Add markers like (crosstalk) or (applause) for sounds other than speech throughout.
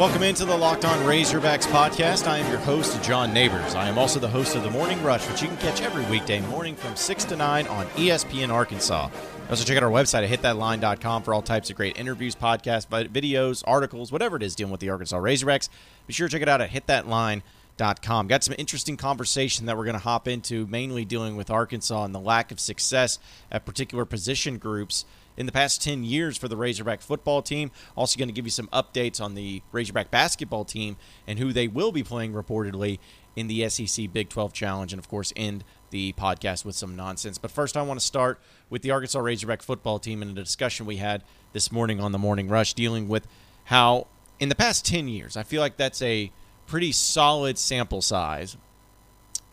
Welcome into the Locked On Razorbacks podcast. I am your host, John Neighbors. I am also the host of the Morning Rush, which you can catch every weekday morning from 6 to 9 on ESPN Arkansas. Also, check out our website at hitthatline.com for all types of great interviews, podcasts, videos, articles, whatever it is dealing with the Arkansas Razorbacks. Be sure to check it out at hitthatline.com. Got some interesting conversation that we're going to hop into, mainly dealing with Arkansas and the lack of success at particular position groups in the past 10 years for the Razorback football team. Also, going to give you some updates on the Razorback basketball team and who they will be playing reportedly in the SEC Big 12 Challenge, and of course, end the podcast with some nonsense. But first, I want to start with the Arkansas Razorback football team and a discussion we had this morning on the Morning Rush dealing with how, in the past 10 years, I feel like that's a pretty solid sample size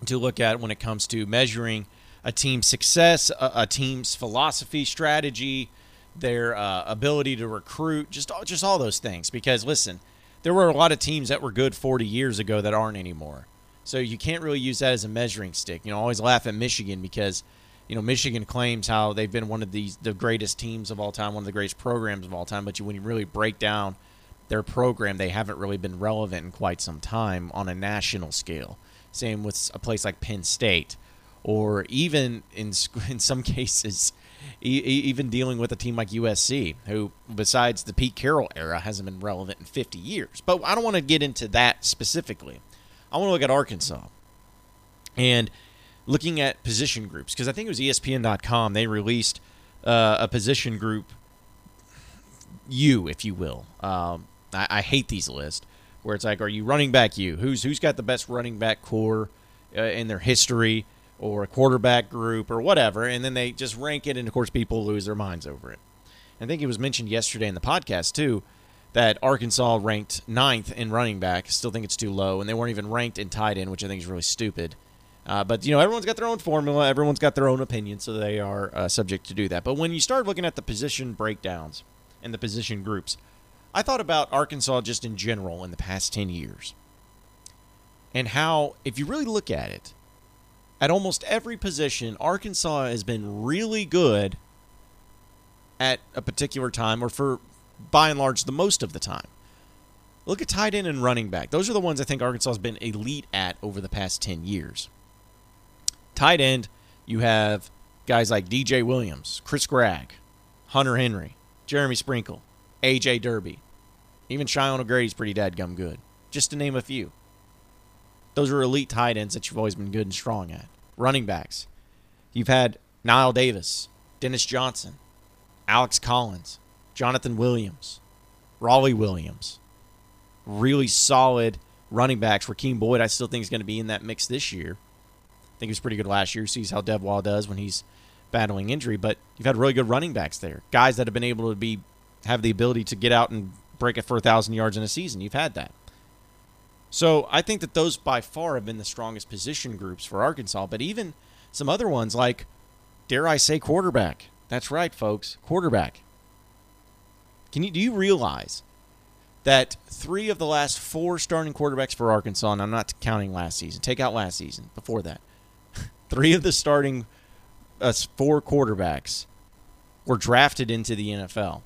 to look at when it comes to measuring a team's success, a, a team's philosophy, strategy, their uh, ability to recruit, just just all those things. Because listen, there were a lot of teams that were good 40 years ago that aren't anymore. So you can't really use that as a measuring stick. You know, I always laugh at Michigan because you know Michigan claims how they've been one of these the greatest teams of all time, one of the greatest programs of all time. But you, when you really break down their program, they haven't really been relevant in quite some time on a national scale. Same with a place like Penn State, or even in (laughs) in some cases even dealing with a team like USC, who, besides the Pete Carroll era, hasn't been relevant in 50 years. But I don't want to get into that specifically. I want to look at Arkansas and looking at position groups because I think it was ESPN.com. They released uh, a position group, you, if you will. Um, I, I, hate these lists where it's like, are you running back you? Who's who's got the best running back corps uh, in their history? Or a quarterback group or whatever, and then they just rank it, and of course, people lose their minds over it. I think it was mentioned yesterday in the podcast too that Arkansas ranked ninth in running back. Still think it's too low, and they weren't even ranked in tight end, which I think is really stupid. Uh, but you know, everyone's got their own formula, everyone's got their own opinion, so they are uh, subject to do that. But when you start looking at the position breakdowns and the position groups, I thought about Arkansas just in general in the past ten years, and how, if you really look at it, at almost every position, Arkansas has been really good at a particular time, or for by and large the most of the time. Look at tight end and running back. Those are the ones I think Arkansas has been elite at over the past 10 years. Tight end, you have guys like DJ Williams, Chris Gragg, Hunter Henry, Jeremy Sprinkle, AJ Derby. Even Cheyenne O'Grady's pretty dadgum good, just to name a few. Those are elite tight ends that you've always been good and strong at. Running backs. You've had Knile Davis, Dennis Johnson, Alex Collins, Jonathan Williams, Rawleigh Williams. Really solid running backs. Rakeem Boyd, I still think is going to be in that mix this year. I think he was pretty good last year. Sees how Devwah Whaley does when he's battling injury, but you've had really good running backs there. Guys that have been able to be have the ability to get out and break it for a thousand yards in a season. You've had that. So I think that those by far have been the strongest position groups for Arkansas. But even some other ones like, dare I say, quarterback. That's right, folks, quarterback. Can you do you realize that three of the last four starting quarterbacks for Arkansas, and I'm not counting last season, take out last season, before that, (laughs) three of the starting uh, four quarterbacks were drafted into the NFL.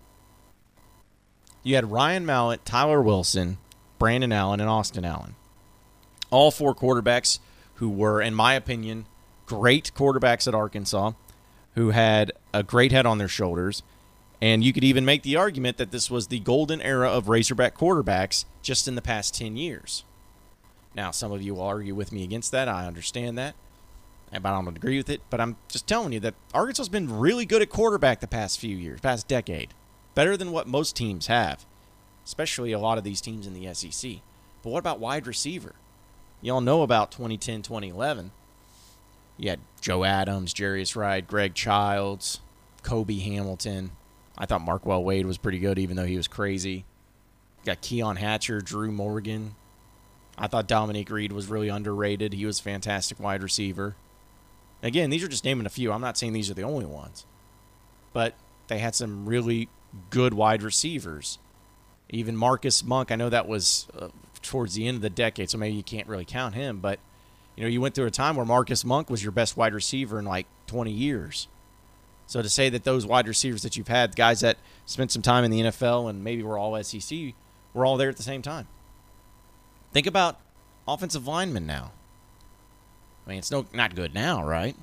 You had Ryan Mallett, Tyler Wilson, Brandon Allen, and Austin Allen. All four quarterbacks who were, in my opinion, great quarterbacks at Arkansas, who had a great head on their shoulders. And you could even make the argument that this was the golden era of Razorback quarterbacks just in the past 10 years. Now, some of you will argue with me against that. I understand that. But I don't agree with it. But I'm just telling you that Arkansas has been really good at quarterback the past few years, past decade. Better than what most teams have especially a lot of these teams in the SEC. But what about wide receiver? Y'all know about 2010, 2011. You had Joe Adams, Jarius Wright, Greg Childs, Cobi Hamilton. I thought Marquel Wade was pretty good, even though he was crazy. Got Keon Hatcher, Drew Morgan. I thought Dominique Reed was really underrated. He was a fantastic wide receiver. Again, these are just naming a few. I'm not saying these are the only ones. But they had some really good wide receivers. Even Marcus Monk, I know that was uh, towards the end of the decade, so maybe you can't really count him. But you know, you went through a time where Marcus Monk was your best wide receiver in like 20 years. So to say that those wide receivers that you've had, guys that spent some time in the NFL and maybe were all SEC were all there at the same time. Think about offensive linemen now. I mean, it's no not good now, right?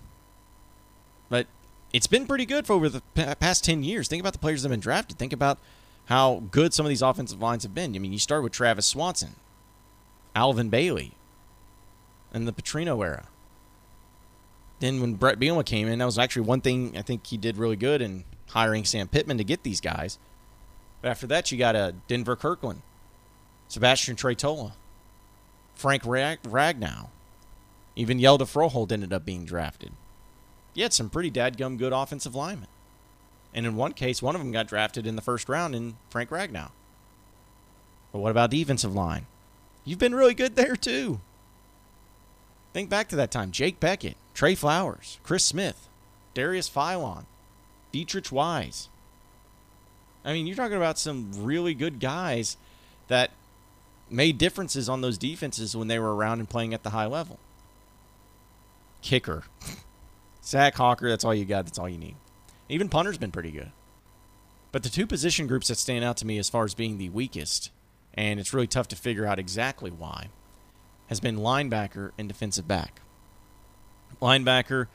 But it's been pretty good for over the past 10 years. Think about the players that have been drafted. Think about how good some of these offensive lines have been. I mean, you start with Travis Swanson, Alvin Bailey, in the Petrino era. Then when Bret Bielema came in, that was actually one thing I think he did really good in hiring Sam Pittman to get these guys. But after that, you got a Denver Kirkland, Sebastian Tretola, Frank Rag- Ragnow, even Hjalte Froholdt ended up being drafted. You had some pretty dadgum good offensive linemen. And in one case, one of them got drafted in the first round in Frank Ragnow. But what about defensive line? You've been really good there too. Think back to that time. Jake Bequette, Trey Flowers, Chris Smith, Darius Philon, Deatrich Wise. I mean, you're talking about some really good guys that made differences on those defenses when they were around and playing at the high level. Kicker. (laughs) Zach Hocker, that's all you got. That's all you need. Even punter's been pretty good. But the two position groups that stand out to me as far as being the weakest, and it's really tough to figure out exactly why, has been linebacker and defensive back. Linebacker,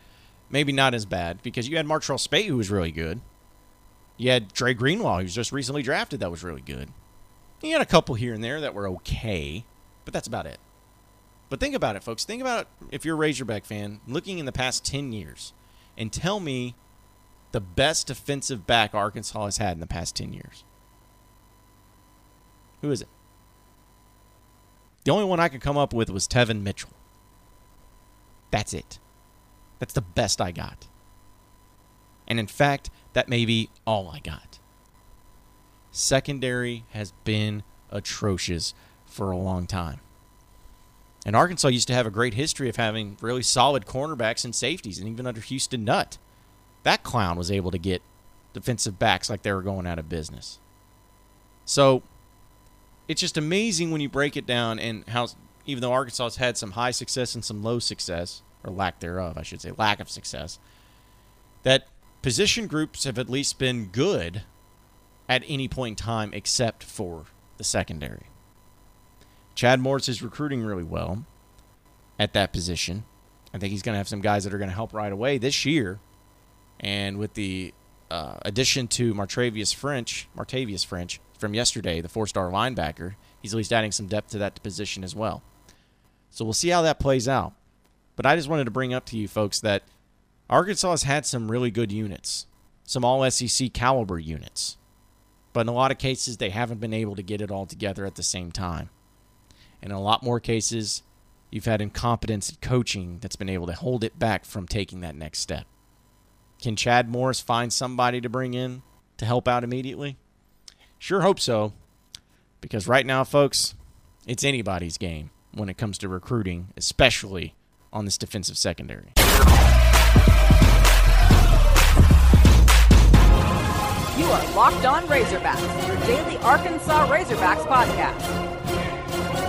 maybe not as bad because you had Martrell Spaight who was really good. You had Dre Greenlaw who was just recently drafted that was really good. You had a couple here and there that were okay, but that's about it. But think about it, folks. Think about if you're a Razorback fan, looking in the past 10 years, and tell me the best defensive back Arkansas has had in the past 10 years. Who is it? The only one I could come up with was Tevin Mitchell. That's it. That's the best I got. And in fact, that may be all I got. Secondary has been atrocious for a long time. And Arkansas used to have a great history of having really solid cornerbacks and safeties, and even under Houston Nutt, that clown was able to get defensive backs like they were going out of business. So it's just amazing when you break it down and how, even though Arkansas has had some high success and some low success, or lack thereof, I should say, lack of success, that position groups have at least been good at any point in time except for the secondary. Chad Morris is recruiting really well at that position. I think he's going to have some guys that are going to help right away this year. And with the uh, addition to Martravius French, Martavius French from yesterday, the four-star linebacker, he's at least adding some depth to that position as well. So we'll see how that plays out. But I just wanted to bring up to you folks that Arkansas has had some really good units, some all SEC caliber units. But in a lot of cases, they haven't been able to get it all together at the same time. And in a lot more cases, you've had incompetence in coaching that's been able to hold it back from taking that next step. Can Chad Morris find somebody to bring in to help out immediately? Sure hope so. Because right now, folks, it's anybody's game when it comes to recruiting, especially on this defensive secondary. You are Locked On Razorbacks, your daily Arkansas Razorbacks podcast.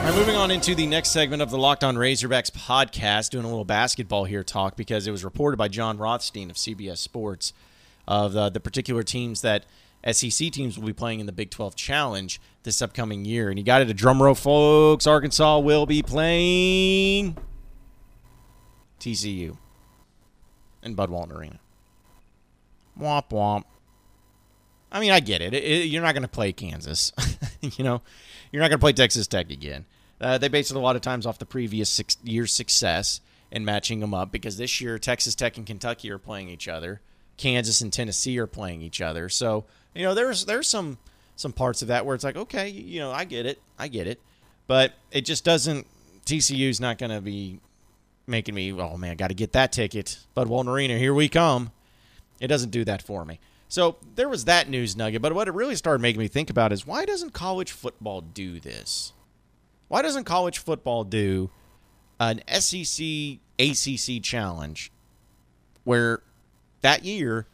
All right, moving on into the next segment of the Locked On Razorbacks podcast, doing a little basketball here talk because it was reported by Jon Rothstein of CBS Sports of the, the particular teams that SEC teams will be playing in the Big 12 Challenge this upcoming year. And you got it a drum roll, folks. Arkansas will be playing TCU in Bud Walton Arena. Womp womp. I mean, I get it. it, it you're not going to play Kansas. (laughs) you know, you're not going to play Texas Tech again. Uh, they base it a lot of times off the previous six year's success and matching them up because this year Texas Tech and Kentucky are playing each other. Kansas and Tennessee are playing each other. So you know there's there's some some parts of that where it's like okay you know I get it I get it, but it just doesn't. TCU's not going to be making me oh man got to get that ticket. Bud Walton Arena here we come. It doesn't do that for me. So there was that news nugget, but what it really started making me think about is why doesn't college football do this? Why doesn't college football do an SEC ACC challenge where that year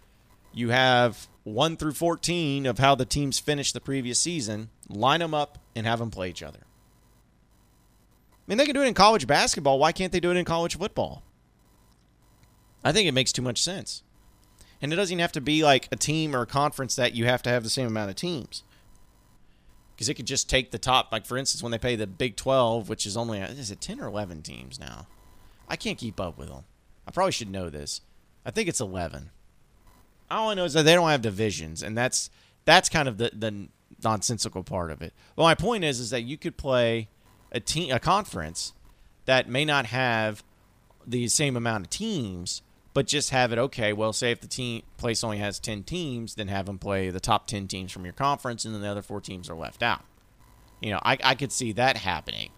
you have 1 through 14 of how the teams finished the previous season, line them up and have them play each other? I mean, they can do it in college basketball. Why can't they do it in college football? I think it makes too much sense. And it doesn't even have to be like a team or a conference that you have to have the same amount of teams. Because it could just take the top. Like for instance, when they play the Big Twelve, which is only is it ten or eleven teams now? I can't keep up with them. I probably should know this. I think it's eleven. All I know is that they don't have divisions, and that's that's kind of the the nonsensical part of it. Well, my point is is that you could play a team a conference that may not have the same amount of teams, but just have it okay. Well, say if the team place only has ten teams, then have them play the top ten teams from your conference, and then the other four teams are left out. You know, I, I could see that happening.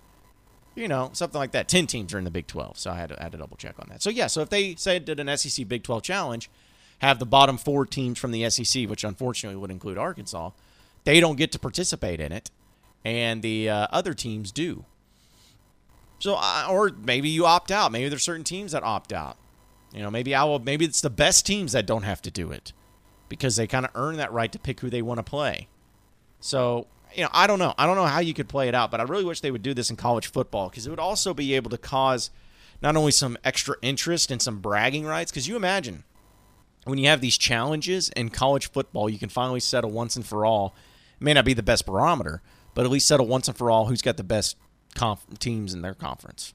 You know, something like that. Ten teams are in the Big Twelve, so I had to, had to double check on that. So yeah, so if they said did an SEC Big Twelve challenge, have the bottom four teams from the SEC, which unfortunately would include Arkansas, they don't get to participate in it, and the uh, other teams do. So, or maybe you opt out. Maybe there's certain teams that opt out. You know, maybe I will. Maybe it's the best teams that don't have to do it because they kind of earn that right to pick who they want to play. So, you know, I don't know. I don't know how you could play it out, but I really wish they would do this in college football because it would also be able to cause not only some extra interest and some bragging rights. Because you imagine when you have these challenges in college football, you can finally settle once and for all. It may not be the best barometer, but at least settle once and for all who's got the best conf- teams in their conference.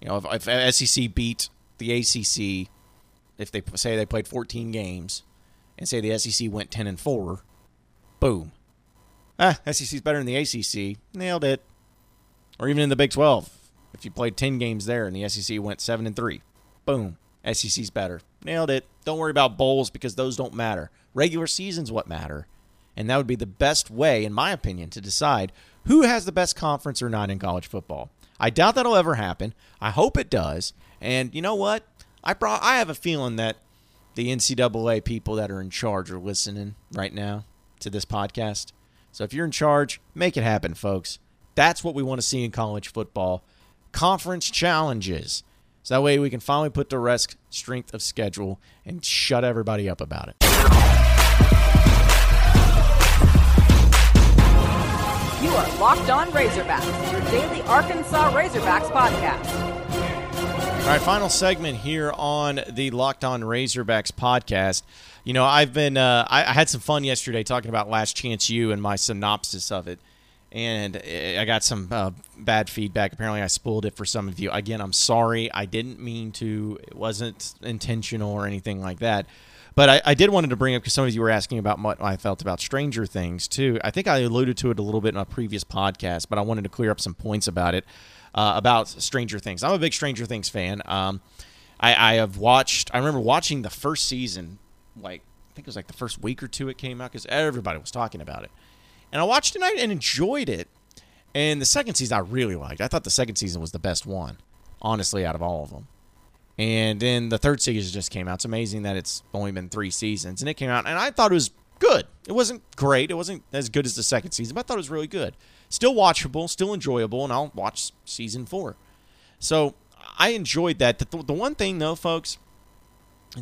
You know, if, if SEC beat the ACC, if they say they played 14 games, and say the SEC went 10 and four, boom. Ah, SEC's better than the ACC. Nailed it. Or even in the Big 12, if you played 10 games there and the SEC went seven and three, boom. SEC's better. Nailed it. Don't worry about bowls because those don't matter. Regular season's what matter. And that would be the best way, in my opinion, to decide who has the best conference or not in college football. I doubt that'll ever happen. I hope it does. And you know what? I brought I have a feeling that the NCAA people that are in charge are listening right now to this podcast. So if you're in charge, make it happen, folks. That's what we want to see in college football. Conference challenges. So that way we can finally put to rest strength of schedule and shut everybody up about it. You are Locked On Razorbacks, your daily Arkansas Razorbacks podcast. All right, final segment here on the Locked On Razorbacks podcast. You know, I've been uh, I, I, had some fun yesterday talking about Last Chance U and my synopsis of it, and I got some uh, bad feedback. Apparently, I spoiled it for some of you. Again, I'm sorry. I didn't mean to. It wasn't intentional or anything like that. But I, I did wanted to bring up because some of you were asking about what I felt about Stranger Things too. I think I alluded to it a little bit in a previous podcast, but I wanted to clear up some points about it. Uh, about Stranger Things. I'm a big Stranger Things fan. Um, I, I have watched. I remember watching the first season, like I think it was like the first week or two it came out because everybody was talking about it, and I watched it and enjoyed it. And the second season I really liked. I thought the second season was the best one, honestly, out of all of them. And then the third season just came out. It's amazing that it's only been three seasons, and it came out, and I thought it was good. It wasn't great. It wasn't as good as the second season, but I thought it was really good still watchable, still enjoyable, and I'll watch season four. So I enjoyed that. The, the one thing, though, folks,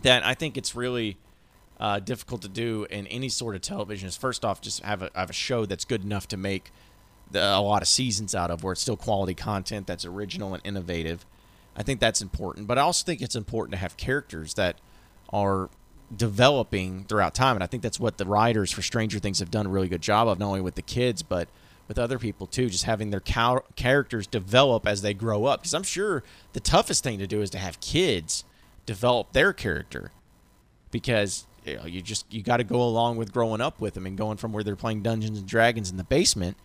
that I think it's really uh, difficult to do in any sort of television is first off, just have a, have a show that's good enough to make the, a lot of seasons out of, where it's still quality content that's original and innovative. I think that's important, but I also think it's important to have characters that are developing throughout time, and I think that's what the writers for Stranger Things have done a really good job of, not only with the kids, but with other people too, just having their cow- characters develop as they grow up. Because I'm sure the toughest thing to do is to have kids develop their character, because you know you just you got to go along with growing up with them and going from where they're playing Dungeons and Dragons in the basement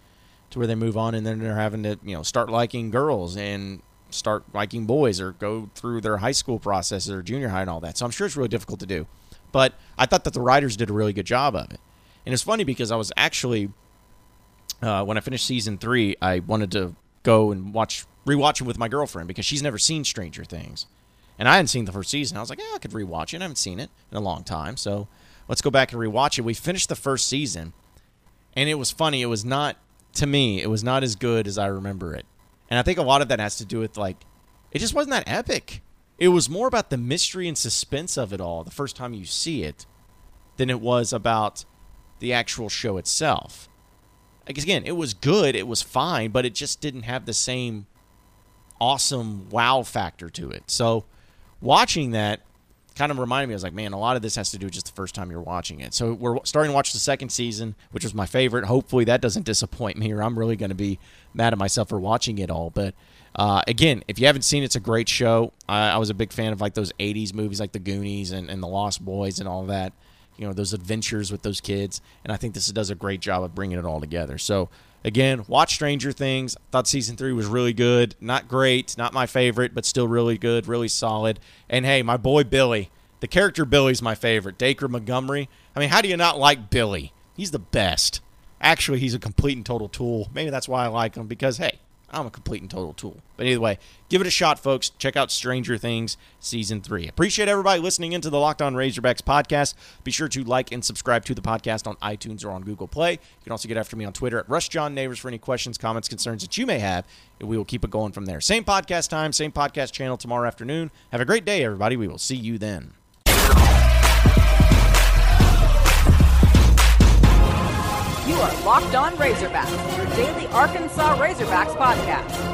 to where they move on and then they're having to you know start liking girls and start liking boys or go through their high school process or junior high and all that. So I'm sure it's really difficult to do. But I thought that the writers did a really good job of it. And it's funny because I was actually uh, when I finished season three, I wanted to go and watch rewatch it with my girlfriend because she's never seen Stranger Things, and I hadn't seen the first season. I was like, yeah, I could rewatch it. I haven't seen it in a long time, so let's go back and rewatch it. We finished the first season, and it was funny. It was not to me. It was not as good as I remember it, and I think a lot of that has to do with like it just wasn't that epic. It was more about the mystery and suspense of it all the first time you see it than it was about the actual show itself again, it was good, it was fine, but it just didn't have the same awesome wow factor to it. So watching that, kind of reminded me. I was like, man, a lot of this has to do with just the first time you're watching it. So we're starting to watch the second season, which was my favorite. Hopefully that doesn't disappoint me, or I'm really going to be mad at myself for watching it all. But uh, again, if you haven't seen it, it's a great show. I, I, was a big fan of like those '80s movies, like The Goonies and, and The Lost Boys and all that. You know, those adventures with those kids, and I think this does a great job of bringing it all together. So again, watch Stranger Things. I thought season three was really good. Not great, not my favorite, but still really good, really solid. And hey, my boy Billy, the character Billy's my favorite. Dacre Montgomery. I mean, how do you not like Billy? He's the best. Actually, he's a complete and total tool. Maybe that's why I like him because hey, I'm a complete and total tool. But either way, give it a shot, folks. Check out Stranger Things Season 3. Appreciate everybody listening into the Locked On Razorbacks podcast. Be sure to like and subscribe to the podcast on iTunes or on Google Play. You can also get after me on Twitter at RushJohnNeighbors for any questions, comments, concerns that you may have, and we will keep it going from there. Same podcast time, same podcast channel tomorrow afternoon. Have a great day, everybody. We will see you then. Locked On Razorbacks, your daily Arkansas Razorbacks podcast